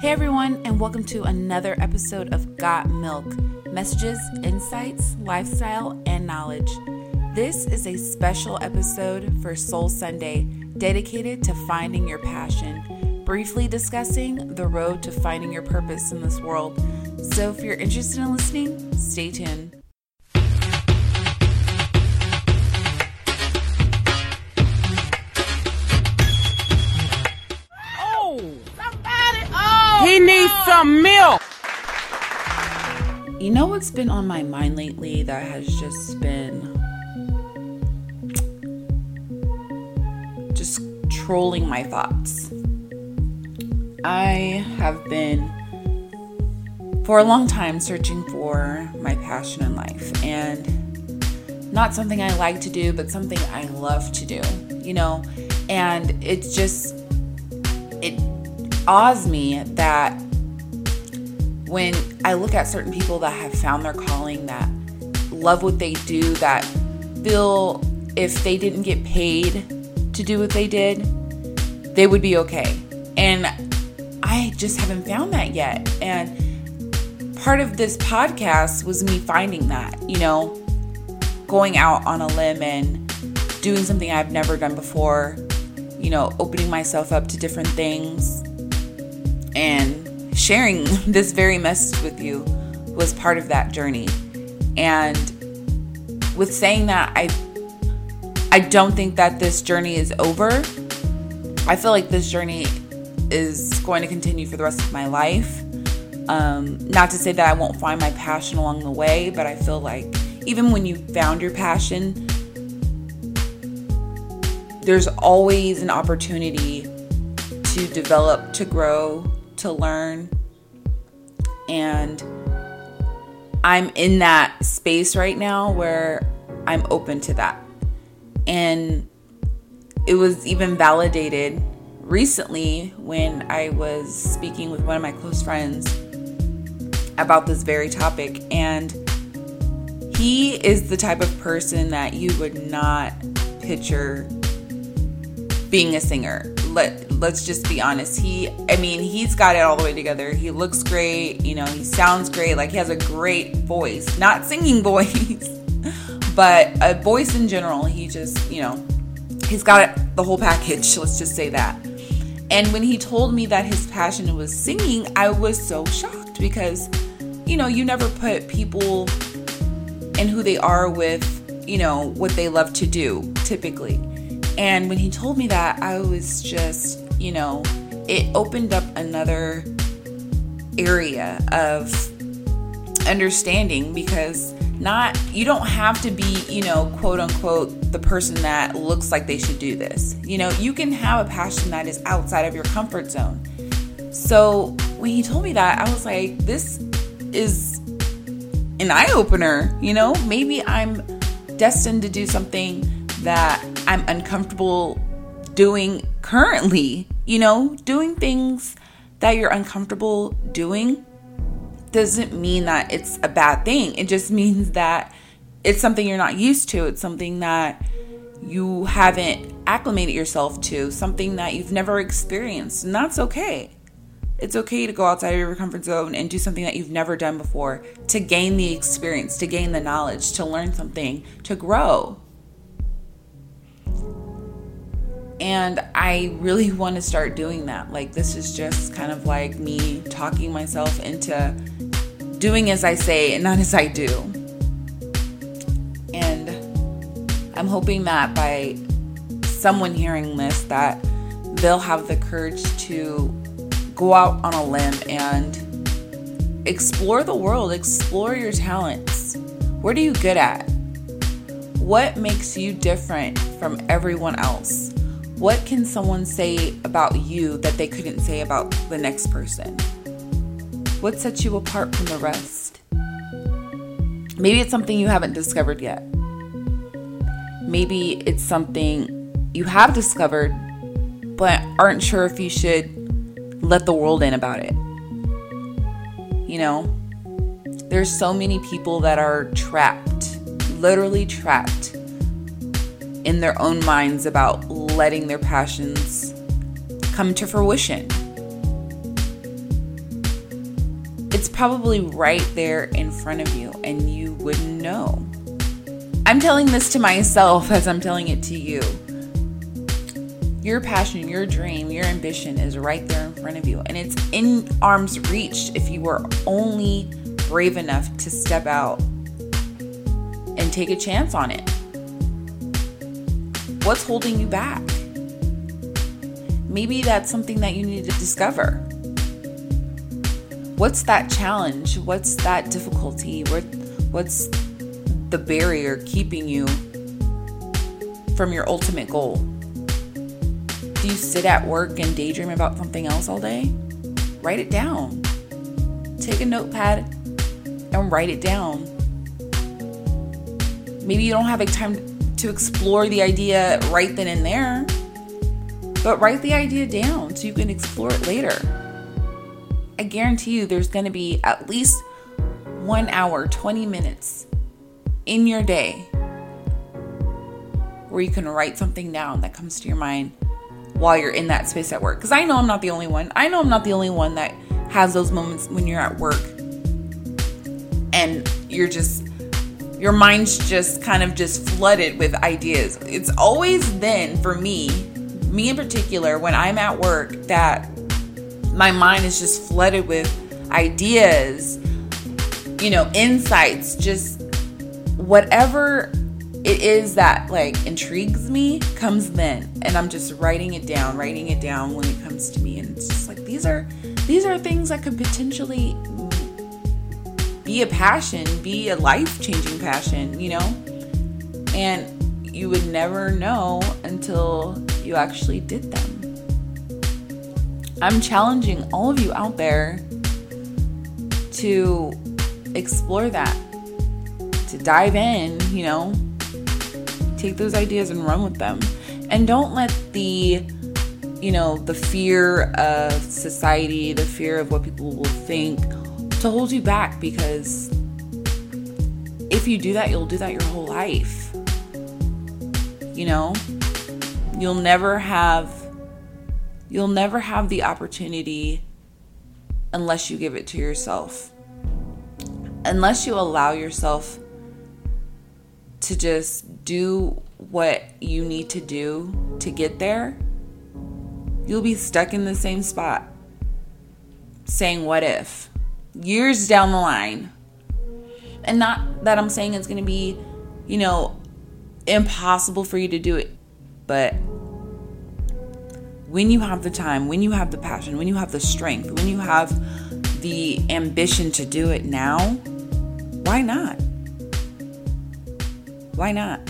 Hey everyone, and welcome to another episode of Got Milk Messages, Insights, Lifestyle, and Knowledge. This is a special episode for Soul Sunday dedicated to finding your passion, briefly discussing the road to finding your purpose in this world. So if you're interested in listening, stay tuned. Some milk. You know what's been on my mind lately that has just been just trolling my thoughts? I have been for a long time searching for my passion in life and not something I like to do, but something I love to do, you know? And it's just, it awes me that when I look at certain people that have found their calling, that love what they do, that feel if they didn't get paid to do what they did, they would be okay. And I just haven't found that yet. And part of this podcast was me finding that, you know, going out on a limb and doing something I've never done before, you know, opening myself up to different things and sharing this very message with you was part of that journey. And with saying that, I I don't think that this journey is over. I feel like this journey is going to continue for the rest of my life. Um, not to say that I won't find my passion along the way, but I feel like even when you found your passion, there's always an opportunity to develop, to grow, to learn. And I'm in that space right now where I'm open to that. And it was even validated recently when I was speaking with one of my close friends about this very topic. And he is the type of person that you would not picture being a singer. Let let's just be honest. He, I mean, he's got it all the way together. He looks great, you know, he sounds great. Like he has a great voice, not singing voice, but a voice in general. He just, you know, he's got it, the whole package. Let's just say that. And when he told me that his passion was singing, I was so shocked because, you know, you never put people and who they are with, you know, what they love to do typically. And when he told me that, I was just you know, it opened up another area of understanding because not you don't have to be you know quote unquote the person that looks like they should do this. You know you can have a passion that is outside of your comfort zone. So when he told me that i was like this is an eye-opener you know? Maybe i'm destined to do something that i'm uncomfortable doing currently. You know, doing things that you're uncomfortable doing doesn't mean that it's a bad thing. It just means that it's something you're not used to. It's something that you haven't acclimated yourself to, something that you've never experienced. And that's okay. It's okay to go outside of your comfort zone and do something that you've never done before to gain the experience, to gain the knowledge, to learn something, to grow. And I really want to start doing that. Like, this is just kind of like me talking myself into doing as I say and not as I do. And I'm hoping that by someone hearing this that they'll have the courage to go out on a limb and explore the world, explore your talents. What are you good at? What makes you different from everyone else? What can someone say about you that they couldn't say about the next person? What sets you apart from the rest? Maybe it's something you haven't discovered yet. Maybe it's something you have discovered but aren't sure if you should let the world in about it. You know, there's so many people that are trapped, literally trapped in their own minds about letting their passions come to fruition. it's probably right there in front of you and you wouldn't know. I'm telling this to myself as I'm telling it to you. Your passion, your dream, your ambition is right there in front of you, and it's in arm's reach if you were only brave enough to step out and take a chance on it. What's holding you back? Maybe that's something that you need to discover. What's that challenge? What's that difficulty? what's the barrier keeping you from your ultimate goal? Do you sit at work and daydream about something else all day? Write it down. Take a notepad and write it down. Maybe you don't have a time to explore the idea right then and there, but write the idea down so you can explore it later. I guarantee you there's going to be at least one hour, 20 minutes in your day where you can write something down that comes to your mind while you're in that space at work. Because I know I'm not the only one. I know I'm not the only one that has those moments when you're at work and you're just your mind's just kind of just flooded with ideas. It's always then for me, me in particular, when I'm at work, that my mind is just flooded with ideas, you know, insights, just whatever it is that like intrigues me comes then and i'm just writing it down writing it down when it comes to me and it's just like these are these are things that could potentially be a passion, be a life changing passion, you know? And you would never know until you actually did them. I'm challenging all of you out there to explore that, to dive in, you know, take those ideas and run with them. And don't let the you know, the fear of society, the fear of what people will think to hold you back because if you do that, you'll do that your whole life. You know, you'll never have you'll never have the opportunity unless you give it to yourself. Unless you allow yourself to just do what you need to do to get there, you'll be stuck in the same spot saying, What if? Years down the line. And not that I'm saying it's going to be, you know, impossible for you to do it, but when you have the time, when you have the passion, when you have the strength, when you have the ambition to do it now, why not? Why not?